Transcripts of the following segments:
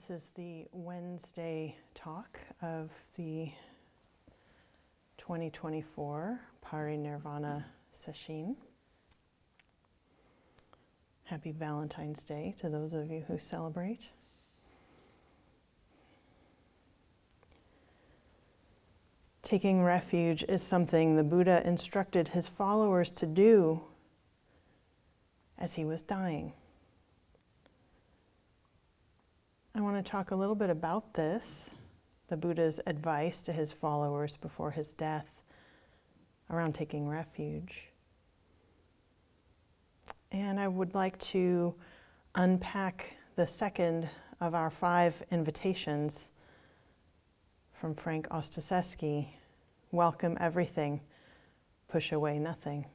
This is the Wednesday talk of the 2024 Parinirvana Sesshin. Happy Valentine's Day to those of you who celebrate. Taking refuge is something the Buddha instructed his followers to do as he was dying. I want to talk a little bit about this, the Buddha's advice to his followers before his death around taking refuge. And I would like to unpack the second of our five invitations from Frank Ostaseski Welcome everything, push away nothing.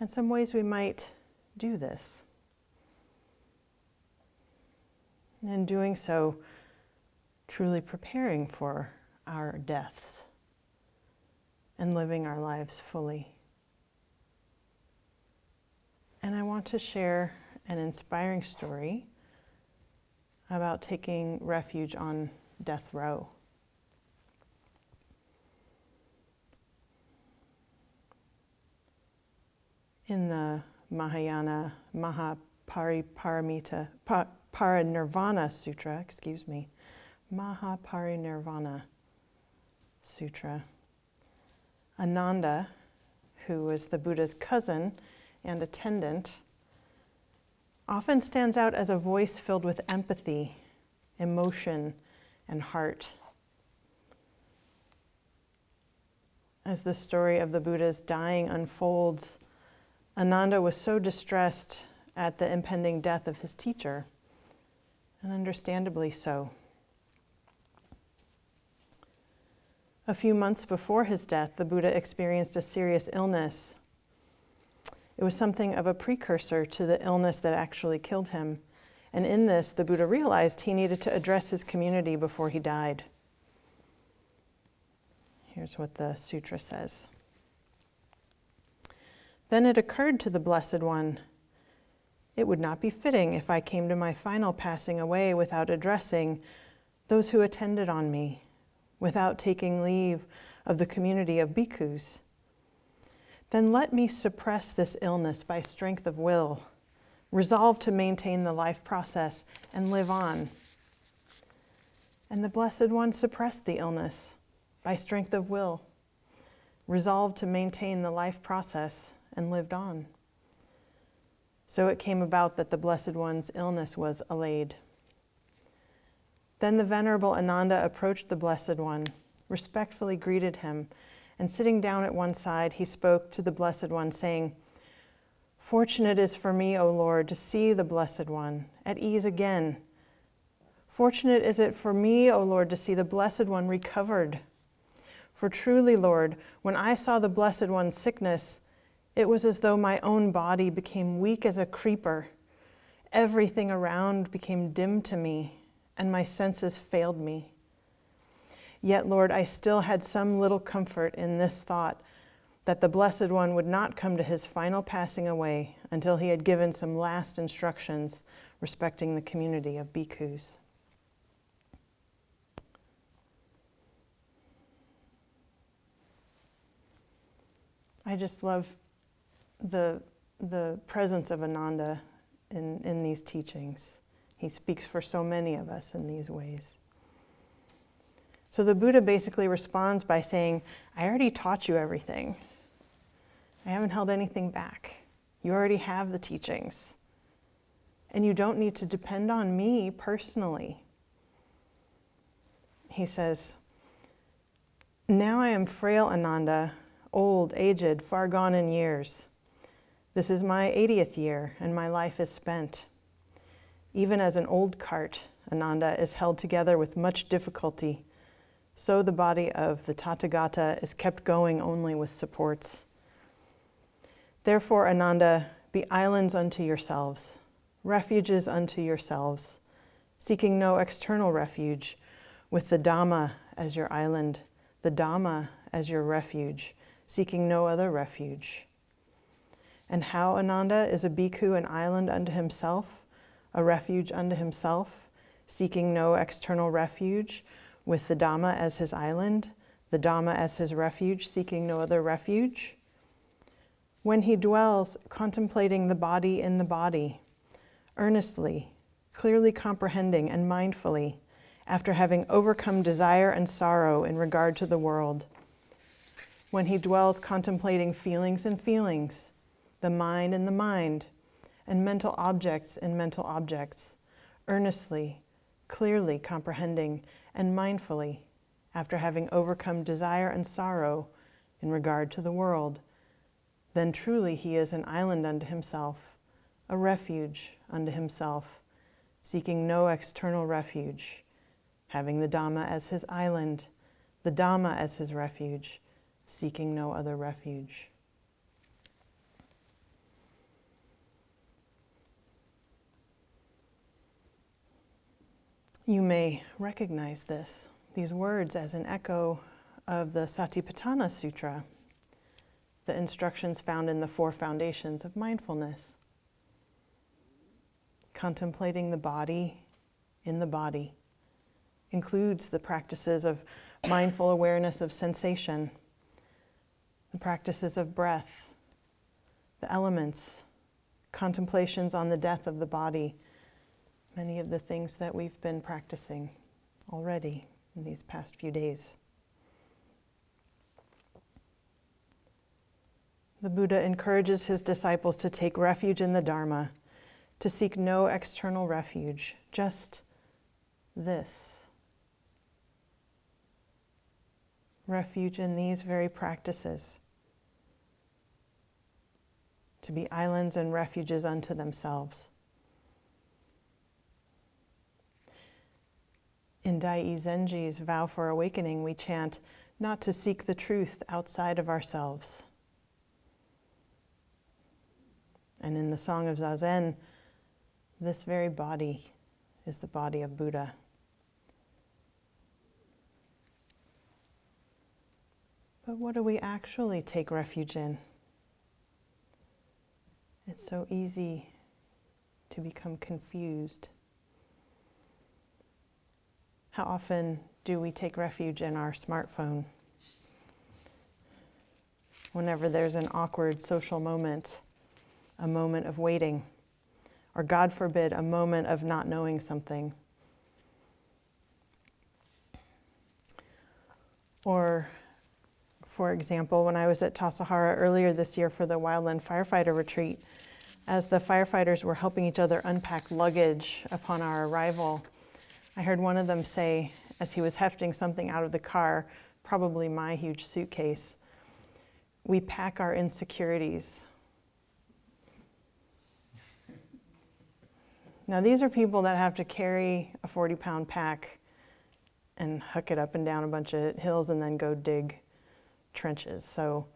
And some ways we might do this. And in doing so, truly preparing for our deaths and living our lives fully. And I want to share an inspiring story about taking refuge on death row. In the Mahayana Mahapariparamita, Parinirvana Sutra, excuse me, Mahaparinirvana Sutra. Ananda, who was the Buddha's cousin and attendant, often stands out as a voice filled with empathy, emotion, and heart. As the story of the Buddha's dying unfolds, Ananda was so distressed at the impending death of his teacher and understandably so. A few months before his death, the Buddha experienced a serious illness. It was something of a precursor to the illness that actually killed him. And in this, the Buddha realized he needed to address his community before he died. Here's what the sutra says. Then it occurred to the Blessed One it would not be fitting if I came to my final passing away without addressing those who attended on me, without taking leave of the community of bhikkhus. Then let me suppress this illness by strength of will, resolve to maintain the life process and live on. And the Blessed One suppressed the illness by strength of will, resolved to maintain the life process and lived on. So it came about that the Blessed One's illness was allayed. Then the Venerable Ananda approached the Blessed One, respectfully greeted him, and sitting down at one side, he spoke to the Blessed One, saying, Fortunate is for me, O Lord, to see the Blessed One at ease again. Fortunate is it for me, O Lord, to see the Blessed One recovered. For truly, Lord, when I saw the Blessed One's sickness, it was as though my own body became weak as a creeper. Everything around became dim to me, and my senses failed me. Yet, Lord, I still had some little comfort in this thought that the Blessed One would not come to his final passing away until he had given some last instructions respecting the community of bhikkhus. I just love the, the presence of Ananda in, in these teachings. He speaks for so many of us in these ways. So the Buddha basically responds by saying, I already taught you everything. I haven't held anything back. You already have the teachings. And you don't need to depend on me personally. He says, Now I am frail, Ananda, old, aged, far gone in years. This is my 80th year, and my life is spent. Even as an old cart, Ananda is held together with much difficulty, so the body of the Tathagata is kept going only with supports. Therefore, Ananda, be islands unto yourselves, refuges unto yourselves, seeking no external refuge, with the Dhamma as your island, the Dhamma as your refuge, seeking no other refuge and how Ananda is a bhikkhu an island unto himself, a refuge unto himself, seeking no external refuge, with the Dhamma as his island, the Dhamma as his refuge, seeking no other refuge. When he dwells contemplating the body in the body, earnestly, clearly comprehending and mindfully, after having overcome desire and sorrow in regard to the world. When he dwells contemplating feelings and feelings, the mind in the mind, and mental objects in mental objects, earnestly, clearly comprehending and mindfully, after having overcome desire and sorrow in regard to the world, then truly he is an island unto himself, a refuge unto himself, seeking no external refuge, having the Dhamma as his island, the Dhamma as his refuge, seeking no other refuge. You may recognize this, these words, as an echo of the Satipatthana Sutra, the instructions found in the four foundations of mindfulness. Contemplating the body in the body includes the practices of mindful awareness of sensation, the practices of breath, the elements, contemplations on the death of the body many of the things that we've been practicing already in these past few days. The Buddha encourages his disciples to take refuge in the Dharma, to seek no external refuge, just this. Refuge in these very practices, to be islands and refuges unto themselves. In Dai Zenji's Vow for Awakening, we chant, not to seek the truth outside of ourselves. And in the Song of Zazen, this very body is the body of Buddha. But what do we actually take refuge in? It's so easy to become confused. How often do we take refuge in our smartphone? Whenever there's an awkward social moment, a moment of waiting, or God forbid, a moment of not knowing something. Or, for example, when I was at Tassajara earlier this year for the Wildland Firefighter Retreat, as the firefighters were helping each other unpack luggage upon our arrival, I heard one of them say, as he was hefting something out of the car, probably my huge suitcase, we pack our insecurities. Now, these are people that have to carry a 40 pound pack and hook it up and down a bunch of hills and then go dig trenches. So,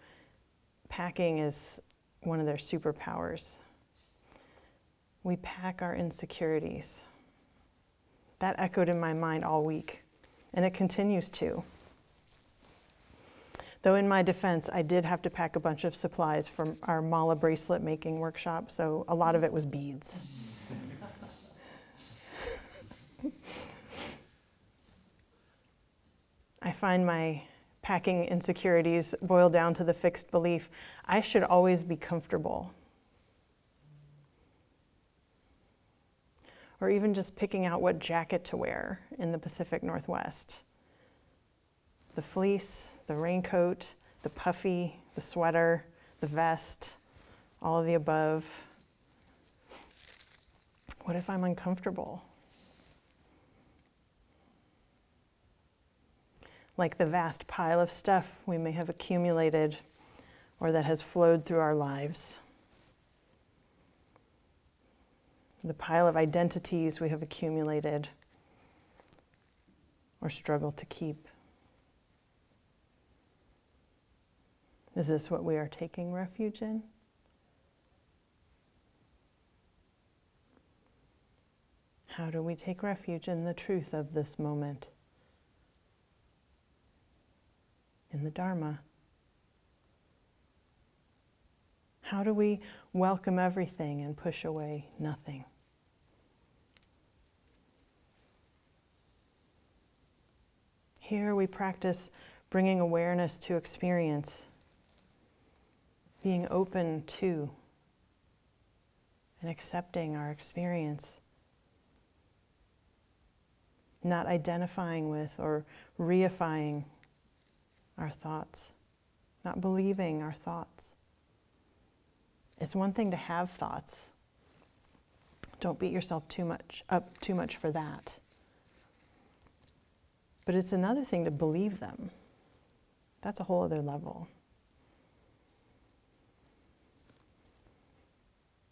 packing is one of their superpowers. We pack our insecurities. That echoed in my mind all week, and it continues to. Though, in my defense, I did have to pack a bunch of supplies from our mala bracelet making workshop, so a lot of it was beads. I find my packing insecurities boil down to the fixed belief I should always be comfortable. Or even just picking out what jacket to wear in the Pacific Northwest. The fleece, the raincoat, the puffy, the sweater, the vest, all of the above. What if I'm uncomfortable? Like the vast pile of stuff we may have accumulated or that has flowed through our lives the pile of identities we have accumulated or struggle to keep. Is this what we are taking refuge in? How do we take refuge in the truth of this moment? In the Dharma? How do we welcome everything and push away nothing? Here we practice bringing awareness to experience, being open to and accepting our experience, not identifying with or reifying our thoughts, not believing our thoughts. It's one thing to have thoughts. Don't beat yourself too much up too much for that. But it's another thing to believe them. That's a whole other level.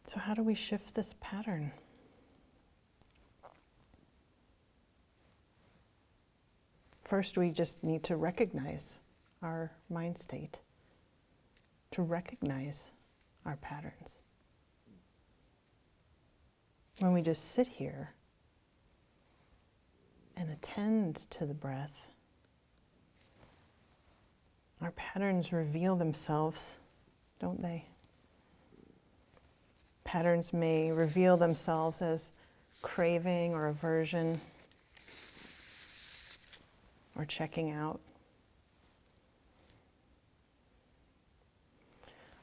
So, how do we shift this pattern? First, we just need to recognize our mind state, to recognize our patterns. When we just sit here and attend to the breath, our patterns reveal themselves, don't they? Patterns may reveal themselves as craving or aversion or checking out.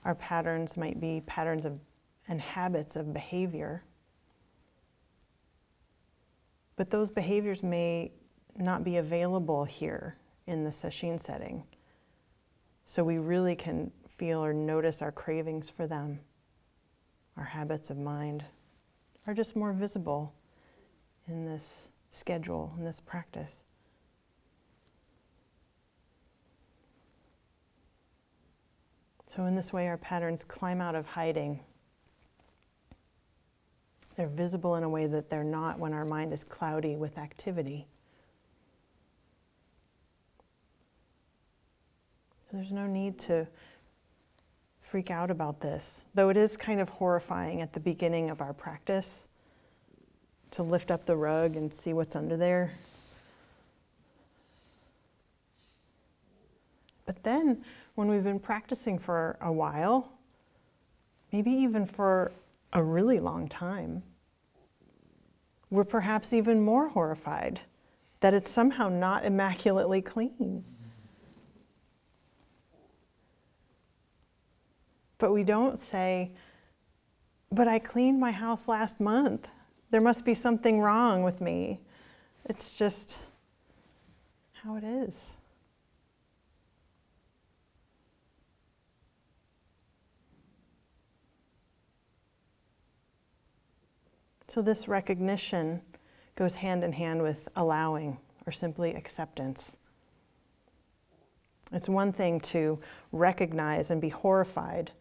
Our patterns might be patterns of and habits of behavior. But those behaviors may not be available here in the sesshin setting. So we really can feel or notice our cravings for them. Our habits of mind are just more visible in this schedule, in this practice. So, in this way, our patterns climb out of hiding. They're visible in a way that they're not when our mind is cloudy with activity. There's no need to freak out about this, though it is kind of horrifying at the beginning of our practice to lift up the rug and see what's under there. But then, when we've been practicing for a while, maybe even for a really long time, we're perhaps even more horrified that it's somehow not immaculately clean. But we don't say, but I cleaned my house last month. There must be something wrong with me. It's just how it is. So, this recognition goes hand in hand with allowing or simply acceptance. It's one thing to recognize and be horrified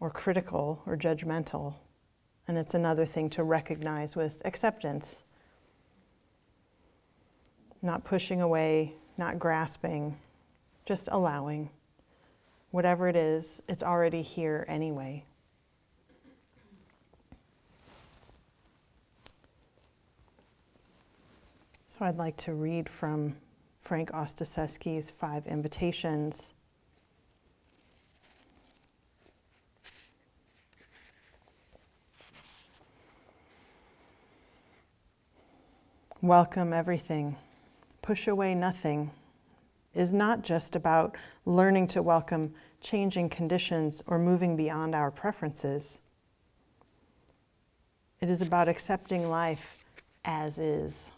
or critical or judgmental. And it's another thing to recognize with acceptance. Not pushing away, not grasping, just allowing. Whatever it is, it's already here anyway. So I'd like to read from Frank Ostaseski's Five Invitations. welcome everything, push away nothing, is not just about learning to welcome changing conditions or moving beyond our preferences. It is about accepting life as is.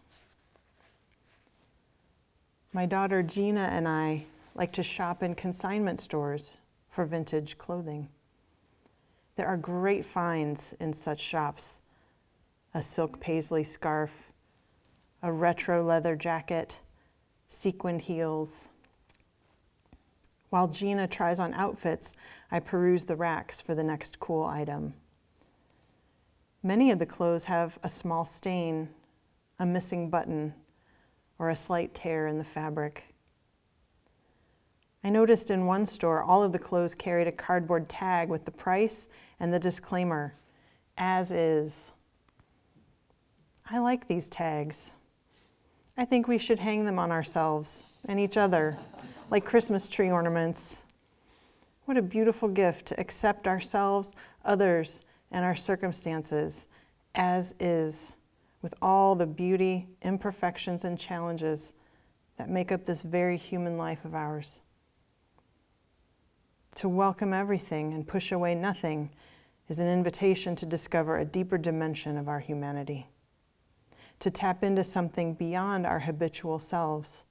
My daughter Gina and I like to shop in consignment stores for vintage clothing. There are great finds in such shops a silk paisley scarf, a retro leather jacket, sequined heels. While Gina tries on outfits, I peruse the racks for the next cool item. Many of the clothes have a small stain, a missing button, or a slight tear in the fabric. I noticed in one store all of the clothes carried a cardboard tag with the price and the disclaimer, as is. I like these tags. I think we should hang them on ourselves and each other like Christmas tree ornaments. What a beautiful gift to accept ourselves, others, and our circumstances as is, with all the beauty, imperfections, and challenges that make up this very human life of ours. To welcome everything and push away nothing is an invitation to discover a deeper dimension of our humanity, to tap into something beyond our habitual selves.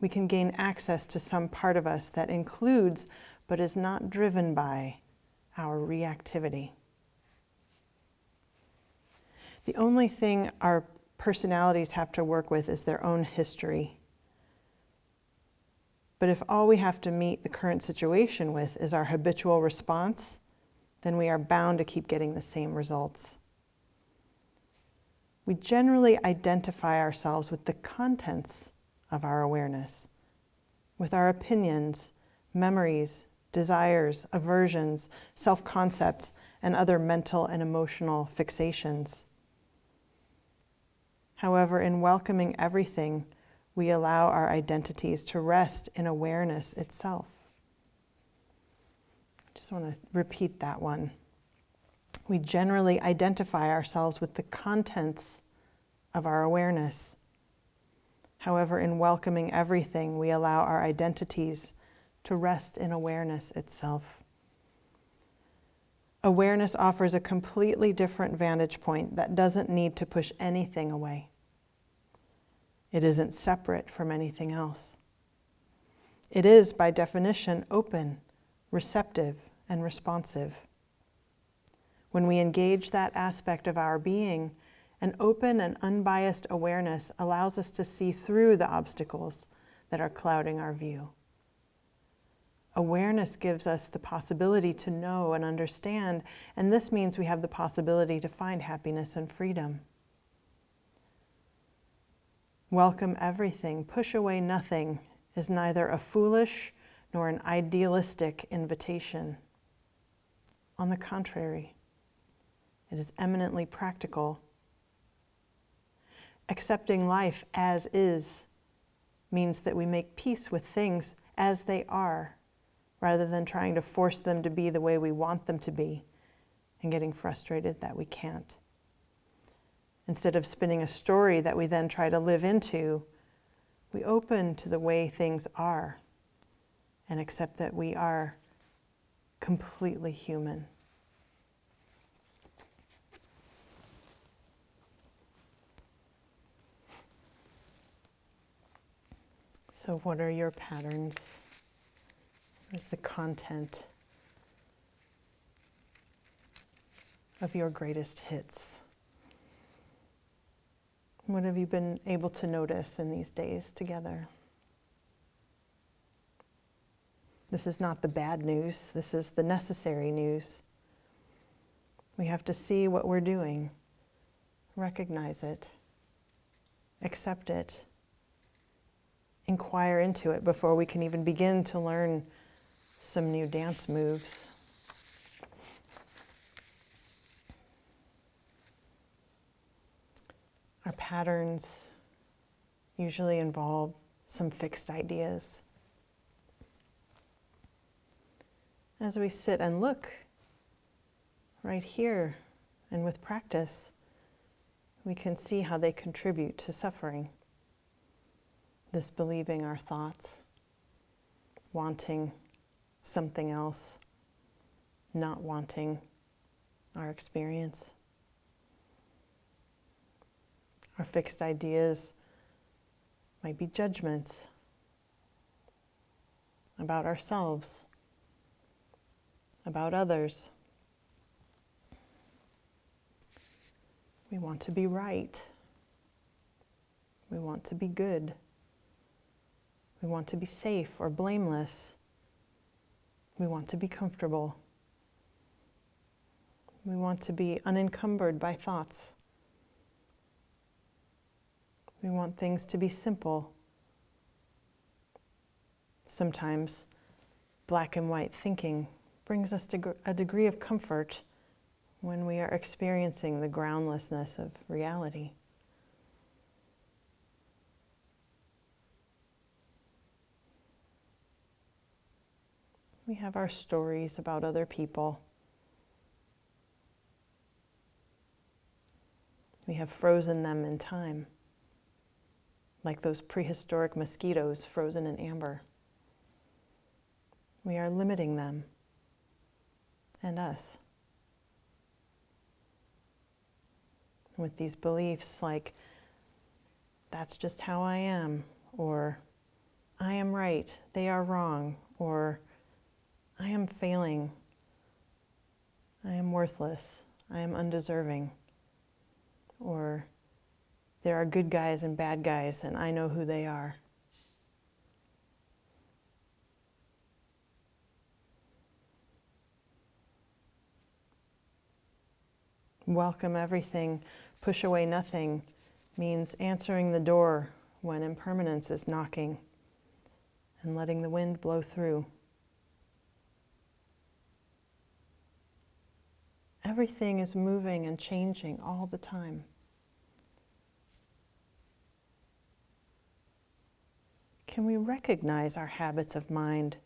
We can gain access to some part of us that includes but is not driven by our reactivity. The only thing our personalities have to work with is their own history. But if all we have to meet the current situation with is our habitual response, then we are bound to keep getting the same results. We generally identify ourselves with the contents of our awareness, with our opinions, memories, desires, aversions, self concepts, and other mental and emotional fixations. However, in welcoming everything, we allow our identities to rest in awareness itself. I just want to repeat that one. We generally identify ourselves with the contents of our awareness. However, in welcoming everything, we allow our identities to rest in awareness itself. Awareness offers a completely different vantage point that doesn't need to push anything away. It isn't separate from anything else. It is, by definition, open, receptive, and responsive. When we engage that aspect of our being, an open and unbiased awareness allows us to see through the obstacles that are clouding our view. Awareness gives us the possibility to know and understand, and this means we have the possibility to find happiness and freedom. Welcome everything, push away nothing is neither a foolish nor an idealistic invitation. On the contrary, it is eminently practical. Accepting life as is means that we make peace with things as they are rather than trying to force them to be the way we want them to be and getting frustrated that we can't. Instead of spinning a story that we then try to live into, we open to the way things are and accept that we are completely human. So, what are your patterns? Is the content of your greatest hits? What have you been able to notice in these days together? This is not the bad news, this is the necessary news. We have to see what we're doing, recognize it, accept it, inquire into it before we can even begin to learn some new dance moves. Our patterns usually involve some fixed ideas. As we sit and look right here and with practice, we can see how they contribute to suffering. This believing our thoughts, wanting something else, not wanting our experience. Our fixed ideas might be judgments about ourselves, about others. We want to be right. We want to be good. We want to be safe or blameless. We want to be comfortable. We want to be unencumbered by thoughts. We want things to be simple. Sometimes black and white thinking brings us a degree of comfort when we are experiencing the groundlessness of reality. We have our stories about other people. We have frozen them in time. like those prehistoric mosquitoes frozen in amber. We are limiting them and us. With these beliefs like, that's just how I am, or I am right, they are wrong, or I am failing, I am worthless, I am undeserving, or there are good guys and bad guys, and I know who they are. Welcome everything, push away nothing means answering the door when impermanence is knocking and letting the wind blow through. Everything is moving and changing all the time. Can we recognize our habits of mind?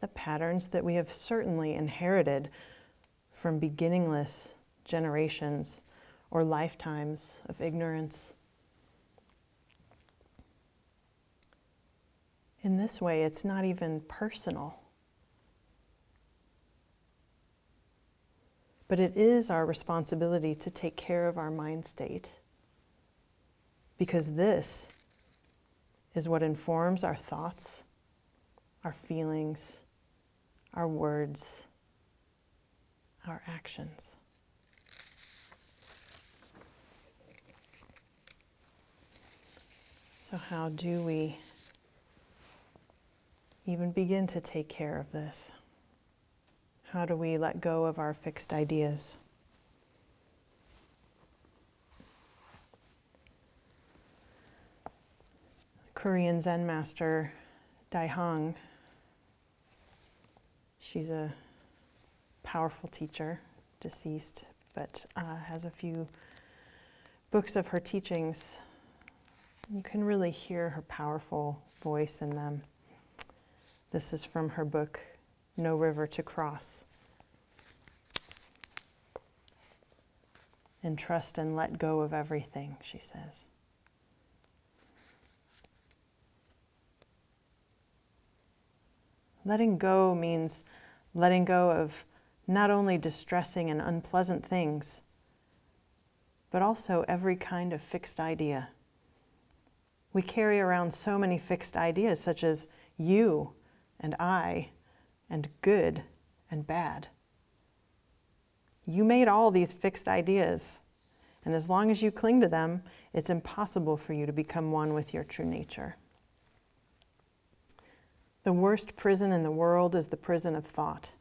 The patterns that we have certainly inherited from beginningless generations or lifetimes of ignorance. In this way, it's not even personal. But it is our responsibility to take care of our mind state. Because this is what informs our thoughts, our feelings, our words, our actions. So, how do we even begin to take care of this? How do we let go of our fixed ideas? Korean Zen master Daehaeng, she's a powerful teacher, deceased, but uh, has a few books of her teachings. You can really hear her powerful voice in them. This is from her book, No River to Cross. And trust and let go of everything, she says. Letting go means letting go of not only distressing and unpleasant things, but also every kind of fixed idea. We carry around so many fixed ideas, such as you and I, and good and bad. You made all these fixed ideas, and as long as you cling to them, it's impossible for you to become one with your true nature. The worst prison in the world is the prison of thought.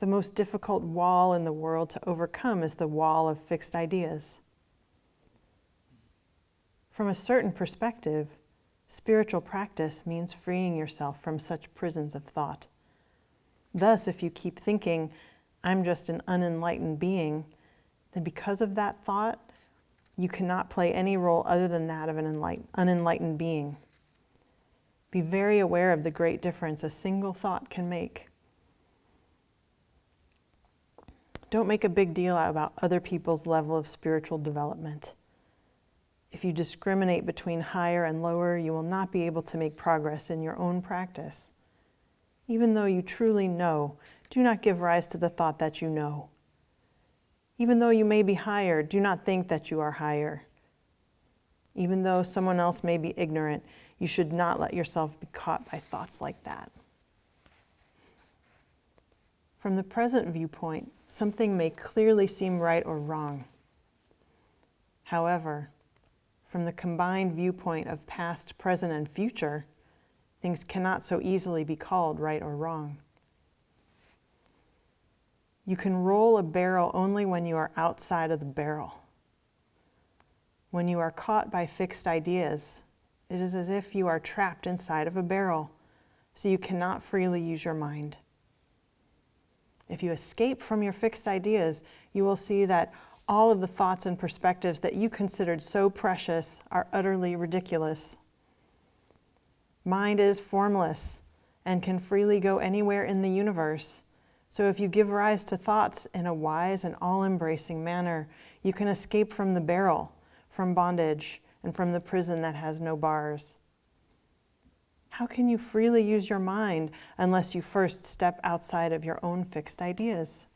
The most difficult wall in the world to overcome is the wall of fixed ideas. From a certain perspective, spiritual practice means freeing yourself from such prisons of thought. Thus, if you keep thinking, I'm just an unenlightened being, then because of that thought, you cannot play any role other than that of an unenlightened being. Be very aware of the great difference a single thought can make. Don't make a big deal about other people's level of spiritual development. If you discriminate between higher and lower, you will not be able to make progress in your own practice. Even though you truly know, do not give rise to the thought that you know. Even though you may be higher, do not think that you are higher. Even though someone else may be ignorant, you should not let yourself be caught by thoughts like that. From the present viewpoint, something may clearly seem right or wrong. However, from the combined viewpoint of past, present, and future, things cannot so easily be called right or wrong. You can roll a barrel only when you are outside of the barrel. When you are caught by fixed ideas, it is as if you are trapped inside of a barrel, so you cannot freely use your mind. If you escape from your fixed ideas, you will see that all of the thoughts and perspectives that you considered so precious are utterly ridiculous. Mind is formless and can freely go anywhere in the universe, So if you give rise to thoughts in a wise and all embracing manner, you can escape from the barrel, from bondage, and from the prison that has no bars. How can you freely use your mind unless you first step outside of your own fixed ideas?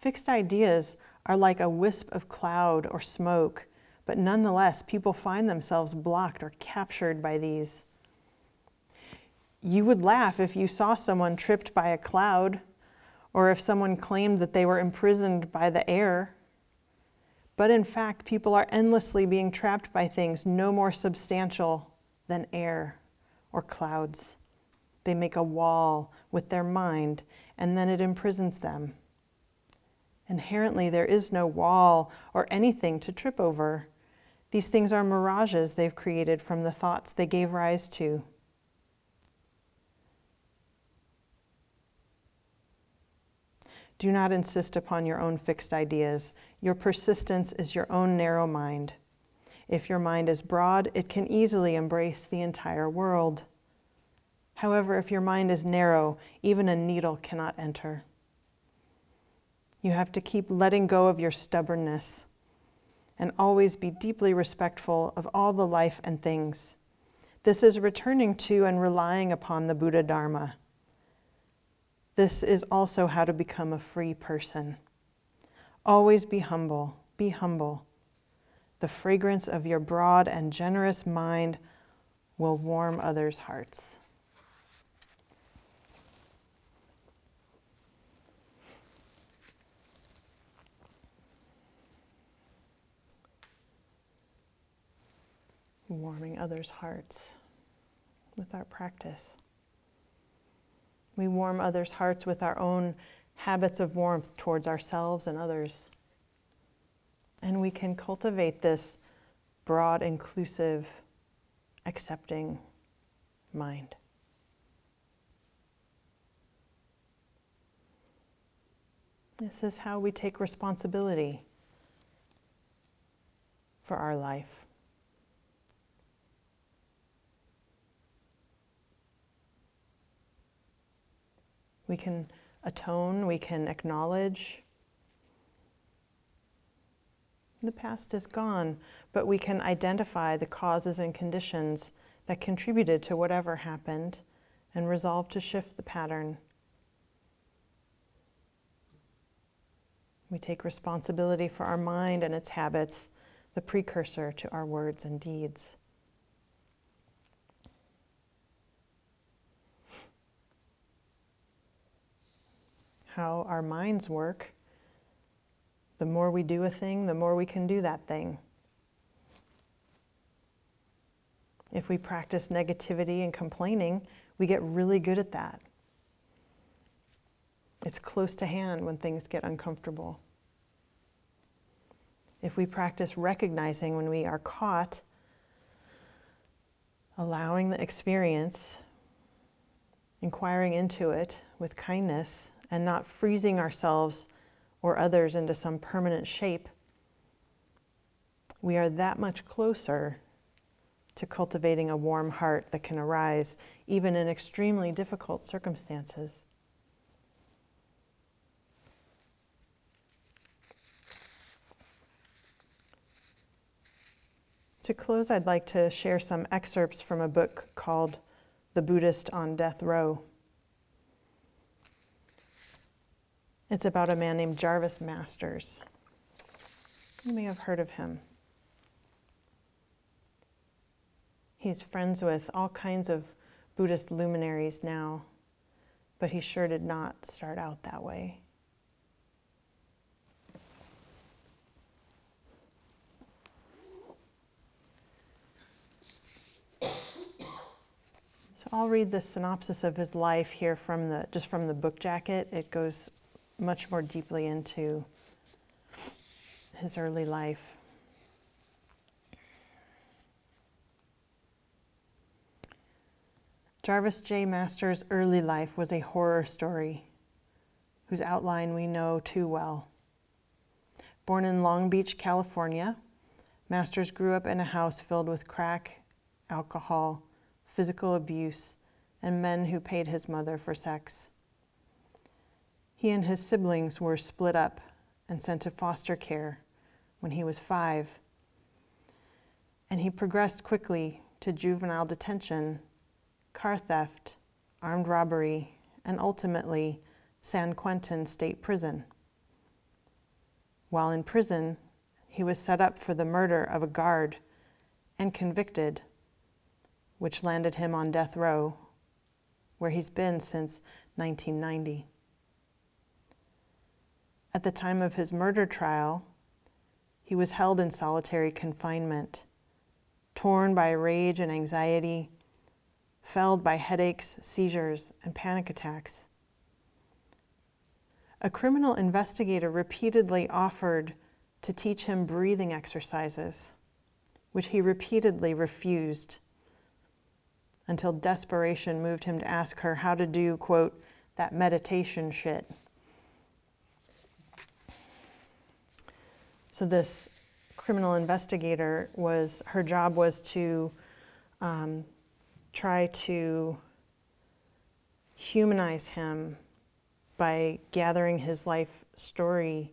Fixed ideas are like a wisp of cloud or smoke, but nonetheless, people find themselves blocked or captured by these. You would laugh if you saw someone tripped by a cloud, or if someone claimed that they were imprisoned by the air. But in fact, people are endlessly being trapped by things no more substantial than air or clouds. They make a wall with their mind, and then it imprisons them. Inherently, there is no wall or anything to trip over. These things are mirages they've created from the thoughts they gave rise to. Do not insist upon your own fixed ideas. Your persistence is your own narrow mind. If your mind is broad, it can easily embrace the entire world. However, if your mind is narrow, even a needle cannot enter. You have to keep letting go of your stubbornness and always be deeply respectful of all the life and things. This is returning to and relying upon the Buddha Dharma. This is also how to become a free person. Always be humble, be humble. The fragrance of your broad and generous mind will warm others' hearts. Warming others' hearts with our practice. We warm others' hearts with our own habits of warmth towards ourselves and others. And we can cultivate this broad, inclusive, accepting mind. This is how we take responsibility for our life. We can atone, we can acknowledge. The past is gone, but we can identify the causes and conditions that contributed to whatever happened and resolve to shift the pattern. We take responsibility for our mind and its habits, the precursor to our words and deeds. How our minds work, the more we do a thing, the more we can do that thing. If we practice negativity and complaining, we get really good at that. It's close to hand when things get uncomfortable. If we practice recognizing when we are caught, allowing the experience, inquiring into it with kindness, and not freezing ourselves or others into some permanent shape, we are that much closer to cultivating a warm heart that can arise even in extremely difficult circumstances. To close, I'd like to share some excerpts from a book called The Buddhist on Death Row. It's about a man named Jarvis Masters. You may have heard of him. He's friends with all kinds of Buddhist luminaries now, but he sure did not start out that way. So I'll read the synopsis of his life here from the just from the book jacket. It goes much more deeply into his early life. Jarvis J. Masters' early life was a horror story whose outline we know too well. Born in Long Beach, California, Masters grew up in a house filled with crack, alcohol, physical abuse, and men who paid his mother for sex. He and his siblings were split up and sent to foster care when he was five. And he progressed quickly to juvenile detention, car theft, armed robbery, and ultimately San Quentin State Prison. While in prison, he was set up for the murder of a guard and convicted, which landed him on death row, where he's been since 1990. At the time of his murder trial, he was held in solitary confinement, torn by rage and anxiety, felled by headaches, seizures, and panic attacks. A criminal investigator repeatedly offered to teach him breathing exercises, which he repeatedly refused until desperation moved him to ask her how to do, quote, that meditation shit. So, this criminal investigator was, her job was to um, try to humanize him by gathering his life story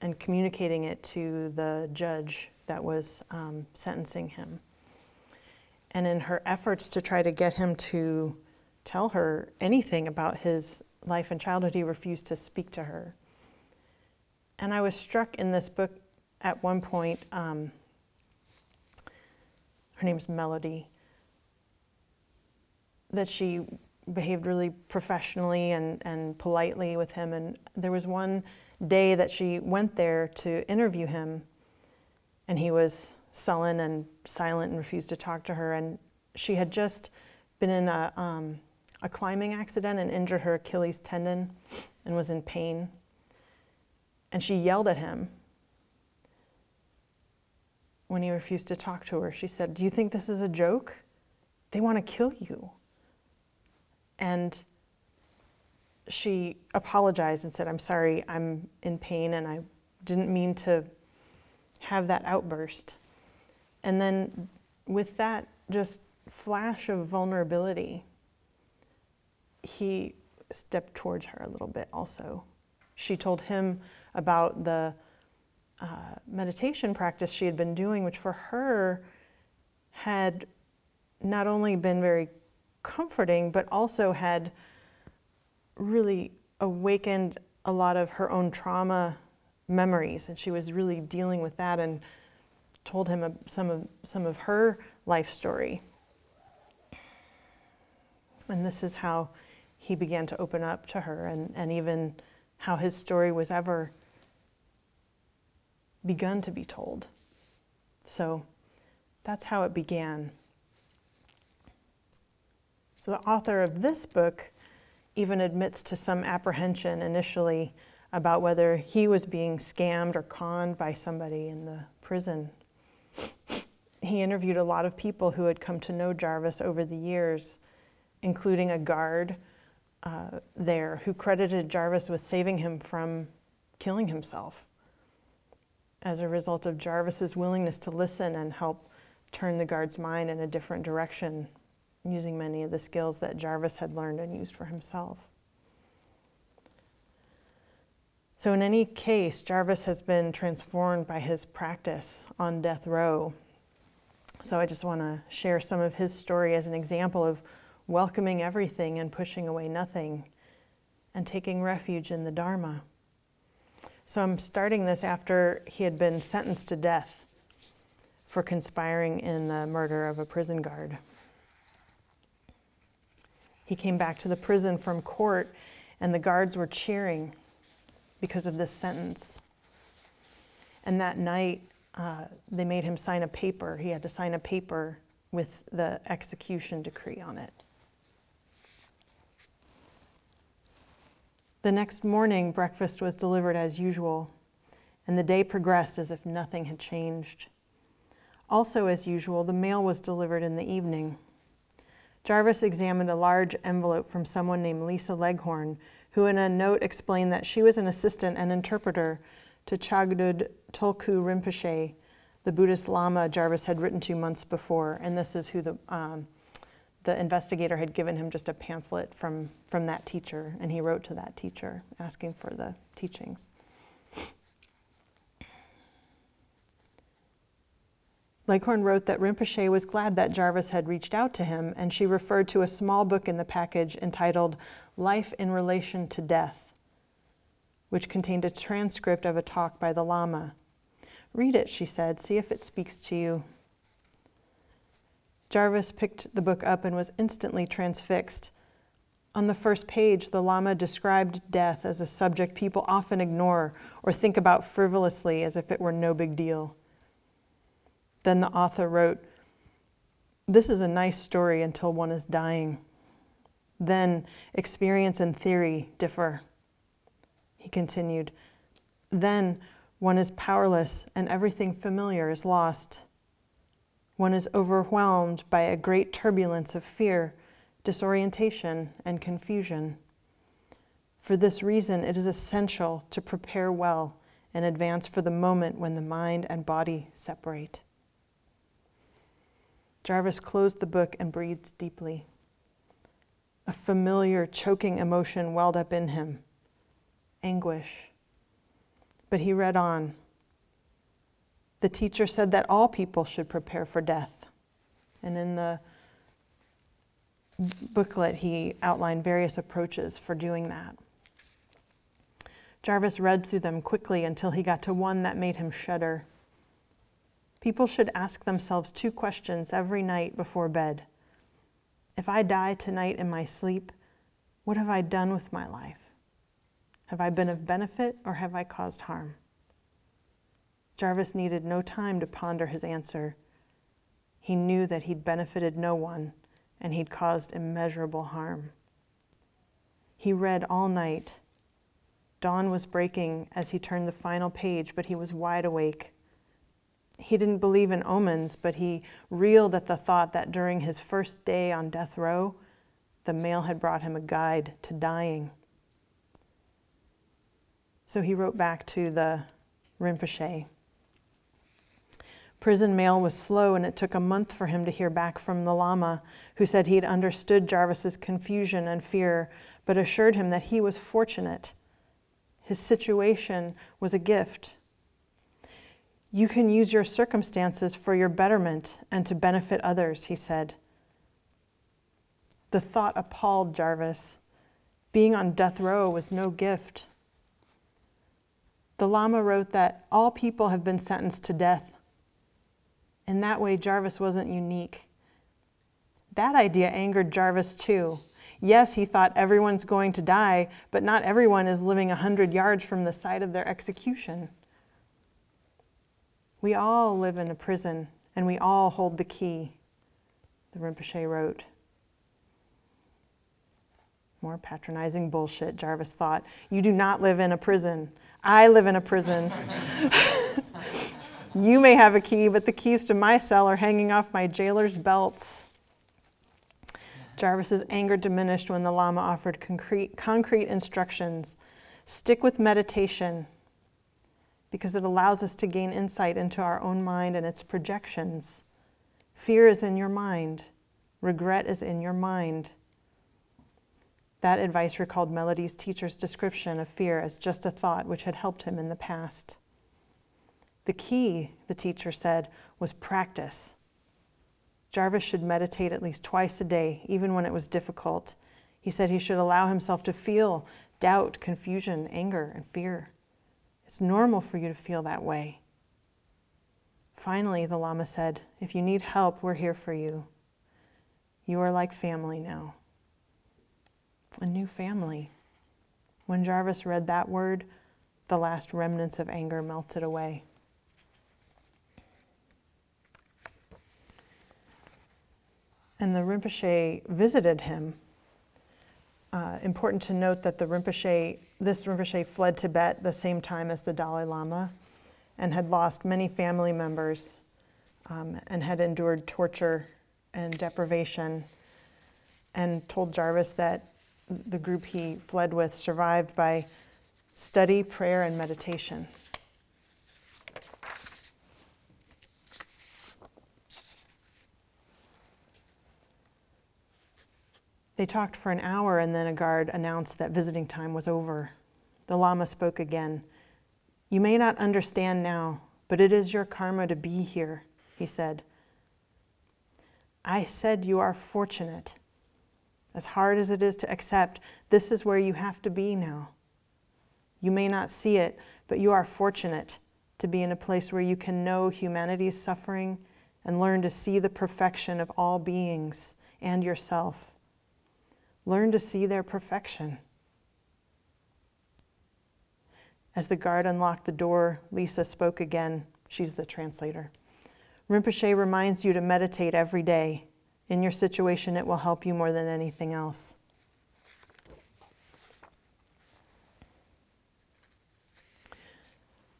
and communicating it to the judge that was um, sentencing him. And in her efforts to try to get him to tell her anything about his life and childhood, he refused to speak to her. And I was struck in this book at one point. Um, her name's Melody that she behaved really professionally and, and politely with him. And there was one day that she went there to interview him, and he was sullen and silent and refused to talk to her. And she had just been in a, um, a climbing accident and injured her Achilles tendon and was in pain. And she yelled at him when he refused to talk to her. She said, Do you think this is a joke? They want to kill you. And she apologized and said, I'm sorry, I'm in pain and I didn't mean to have that outburst. And then, with that just flash of vulnerability, he stepped towards her a little bit also. She told him about the uh, meditation practice she had been doing, which for her had not only been very comforting, but also had really awakened a lot of her own trauma memories. And she was really dealing with that and told him some of, some of her life story. And this is how he began to open up to her, and, and even how his story was ever begun to be told. So that's how it began. So the author of this book even admits to some apprehension initially about whether he was being scammed or conned by somebody in the prison. He interviewed a lot of people who had come to know Jarvis over the years, including a guard uh, there who credited Jarvis with saving him from killing himself as a result of Jarvis's willingness to listen and help turn the guard's mind in a different direction using many of the skills that Jarvis had learned and used for himself. So, in any case, Jarvis has been transformed by his practice on death row. So, I just want to share some of his story as an example of welcoming everything and pushing away nothing and taking refuge in the Dharma. So, I'm starting this after he had been sentenced to death for conspiring in the murder of a prison guard. He came back to the prison from court, and the guards were cheering because of this sentence. And that night, uh, they made him sign a paper. He had to sign a paper with the execution decree on it. The next morning, breakfast was delivered as usual, and the day progressed as if nothing had changed. Also, as usual, the mail was delivered in the evening. Jarvis examined a large envelope from someone named Lisa Leghorn, who in a note explained that she was an assistant and interpreter to Chagdud Tulku Rinpoche, the Buddhist Lama Jarvis had written to months before. And this is who the, um, the investigator had given him just a pamphlet from, from that teacher, and he wrote to that teacher asking for the teachings. Leghorn wrote that Rinpoche was glad that Jarvis had reached out to him, and she referred to a small book in the package entitled Life in Relation to Death, which contained a transcript of a talk by the Lama. Read it, she said, see if it speaks to you. Jarvis picked the book up and was instantly transfixed. On the first page, the Lama described death as a subject people often ignore or think about frivolously as if it were no big deal. Then the author wrote, This is a nice story until one is dying. Then experience and theory differ. He continued, Then one is powerless and everything familiar is lost. One is overwhelmed by a great turbulence of fear, disorientation, and confusion. For this reason, it is essential to prepare well in advance for the moment when the mind and body separate. Jarvis closed the book and breathed deeply. A familiar, choking emotion welled up in him anguish. But he read on. The teacher said that all people should prepare for death. And in the booklet, he outlined various approaches for doing that. Jarvis read through them quickly until he got to one that made him shudder. People should ask themselves two questions every night before bed. If I die tonight in my sleep, what have I done with my life? Have I been of benefit or have I caused harm? Jarvis needed no time to ponder his answer. He knew that he'd benefited no one and he'd caused immeasurable harm. He read all night. Dawn was breaking as he turned the final page, but he was wide awake. He didn't believe in omens, but he reeled at the thought that during his first day on death row, the mail had brought him a guide to dying. So he wrote back to the Rinpoche. Prison mail was slow, and it took a month for him to hear back from the Lama, who said he'd understood Jarvis's confusion and fear, but assured him that he was fortunate. His situation was a gift you can use your circumstances for your betterment and to benefit others, he said. The thought appalled Jarvis. Being on death row was no gift. The Lama wrote that all people have been sentenced to death. In that way, Jarvis wasn't unique. That idea angered Jarvis too. Yes, he thought everyone's going to die, but not everyone is living a hundred yards from the site of their execution. We all live in a prison and we all hold the key, the Rinpoche wrote. More patronizing bullshit, Jarvis thought. You do not live in a prison. I live in a prison. you may have a key, but the keys to my cell are hanging off my jailer's belts. Jarvis's anger diminished when the Lama offered concrete, concrete instructions. Stick with meditation because it allows us to gain insight into our own mind and its projections. Fear is in your mind, regret is in your mind. That advice recalled Melody's teacher's description of fear as just a thought which had helped him in the past. The key, the teacher said, was practice. Jarvis should meditate at least twice a day, even when it was difficult. He said he should allow himself to feel doubt, confusion, anger, and fear. It's normal for you to feel that way. Finally, the Lama said, If you need help, we're here for you. You are like family now. A new family. When Jarvis read that word, the last remnants of anger melted away. And the Rinpoche visited him uh, important to note that the Rinpoche, this Rinpoche fled Tibet the same time as the Dalai Lama and had lost many family members um, and had endured torture and deprivation and told Jarvis that the group he fled with survived by study, prayer, and meditation. They talked for an hour, and then a guard announced that visiting time was over. The Lama spoke again. You may not understand now, but it is your karma to be here, he said. I said you are fortunate. As hard as it is to accept, this is where you have to be now. You may not see it, but you are fortunate to be in a place where you can know humanity's suffering and learn to see the perfection of all beings and yourself. Learn to see their perfection. As the guard unlocked the door, Lisa spoke again. She's the translator. Rinpoche reminds you to meditate every day. In your situation, it will help you more than anything else.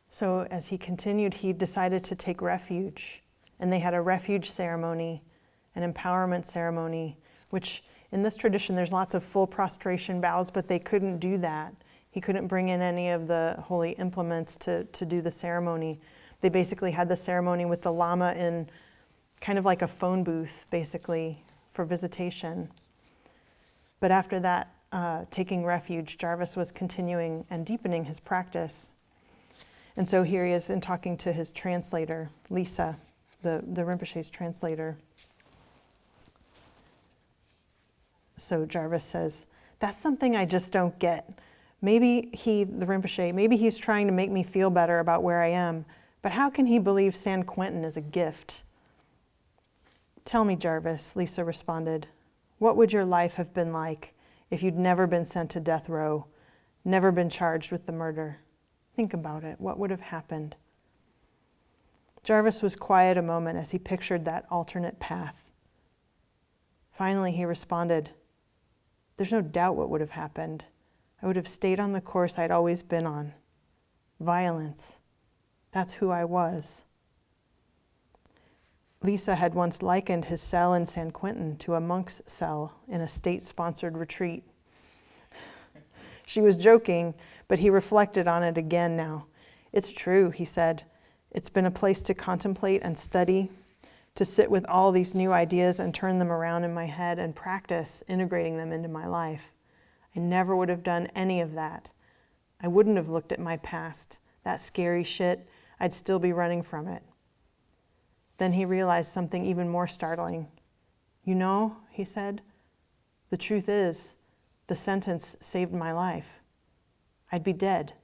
So, as he continued, he decided to take refuge. And they had a refuge ceremony, an empowerment ceremony, which in this tradition, there's lots of full prostration bows, but they couldn't do that. He couldn't bring in any of the holy implements to, to do the ceremony. They basically had the ceremony with the Lama in kind of like a phone booth, basically, for visitation. But after that, uh, taking refuge, Jarvis was continuing and deepening his practice. And so here he is in talking to his translator, Lisa, the, the Rinpoche's translator. So Jarvis says, That's something I just don't get. Maybe he, the Rinpoche, maybe he's trying to make me feel better about where I am, but how can he believe San Quentin is a gift? Tell me, Jarvis, Lisa responded. What would your life have been like if you'd never been sent to death row, never been charged with the murder? Think about it. What would have happened? Jarvis was quiet a moment as he pictured that alternate path. Finally, he responded, there's no doubt what would have happened. I would have stayed on the course I'd always been on violence. That's who I was. Lisa had once likened his cell in San Quentin to a monk's cell in a state sponsored retreat. she was joking, but he reflected on it again now. It's true, he said. It's been a place to contemplate and study to sit with all these new ideas and turn them around in my head and practice integrating them into my life. I never would have done any of that. I wouldn't have looked at my past, that scary shit. I'd still be running from it. Then he realized something even more startling. You know, he said, the truth is, the sentence saved my life. I'd be dead,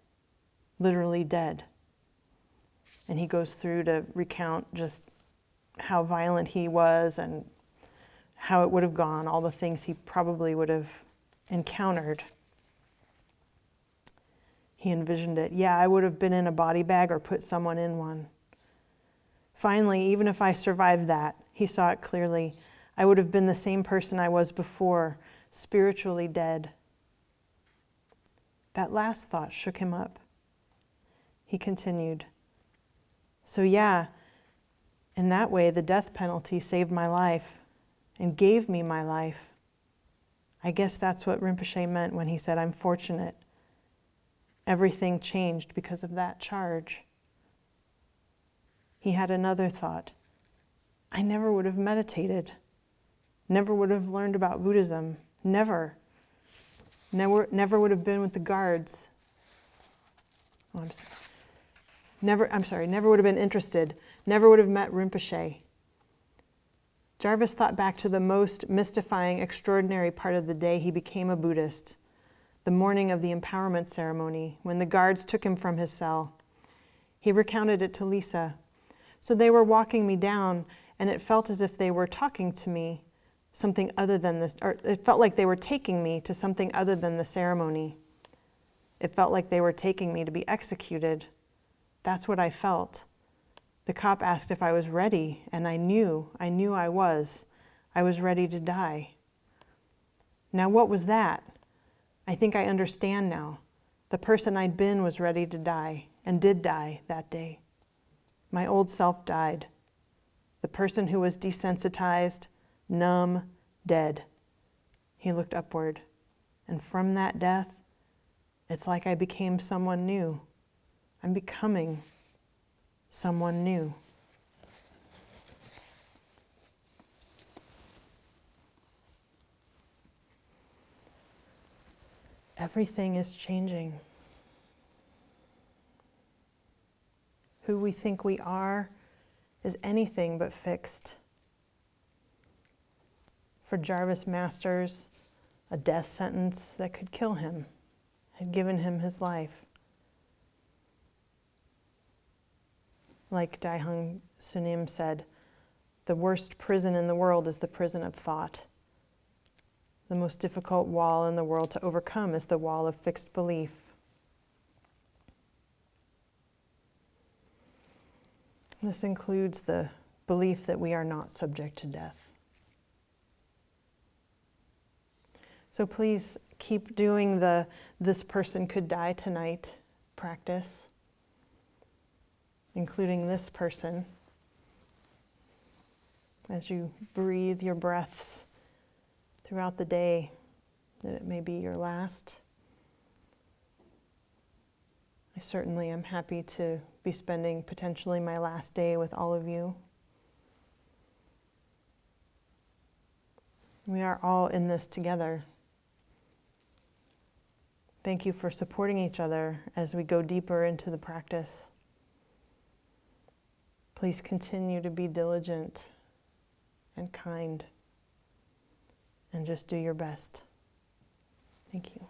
literally dead. And he goes through to recount just how violent he was and how it would have gone, all the things he probably would have encountered. He envisioned it. Yeah, I would have been in a body bag or put someone in one. Finally, even if I survived that, he saw it clearly. I would have been the same person I was before, spiritually dead. That last thought shook him up. He continued. So, yeah, in that way, the death penalty saved my life and gave me my life. I guess that's what Rinpoche meant when he said, I'm fortunate. Everything changed because of that charge. He had another thought I never would have meditated, never would have learned about Buddhism, never. Never, never would have been with the guards. Oh, I'm sorry. Never, I'm sorry, never would have been interested never would have met Rinpoche. Jarvis thought back to the most mystifying, extraordinary part of the day he became a Buddhist, the morning of the empowerment ceremony, when the guards took him from his cell. He recounted it to Lisa. So they were walking me down, and it felt as if they were talking to me, something other than this, or it felt like they were taking me to something other than the ceremony. It felt like they were taking me to be executed. That's what I felt. The cop asked if I was ready, and I knew, I knew I was. I was ready to die. Now, what was that? I think I understand now. The person I'd been was ready to die, and did die that day. My old self died. The person who was desensitized, numb, dead. He looked upward, and from that death, it's like I became someone new. I'm becoming someone new. everything is changing. Who we think we are is anything but fixed. For Jarvis Masters, a death sentence that could kill him had given him his life. Like Daehaeng Sunim said, the worst prison in the world is the prison of thought. The most difficult wall in the world to overcome is the wall of fixed belief. This includes the belief that we are not subject to death. So please keep doing the this person could die tonight practice, including this person as you breathe your breaths throughout the day, that it may be your last. I certainly am happy to be spending potentially my last day with all of you. We are all in this together. Thank you for supporting each other as we go deeper into the practice. Please continue to be diligent and kind and just do your best. Thank you.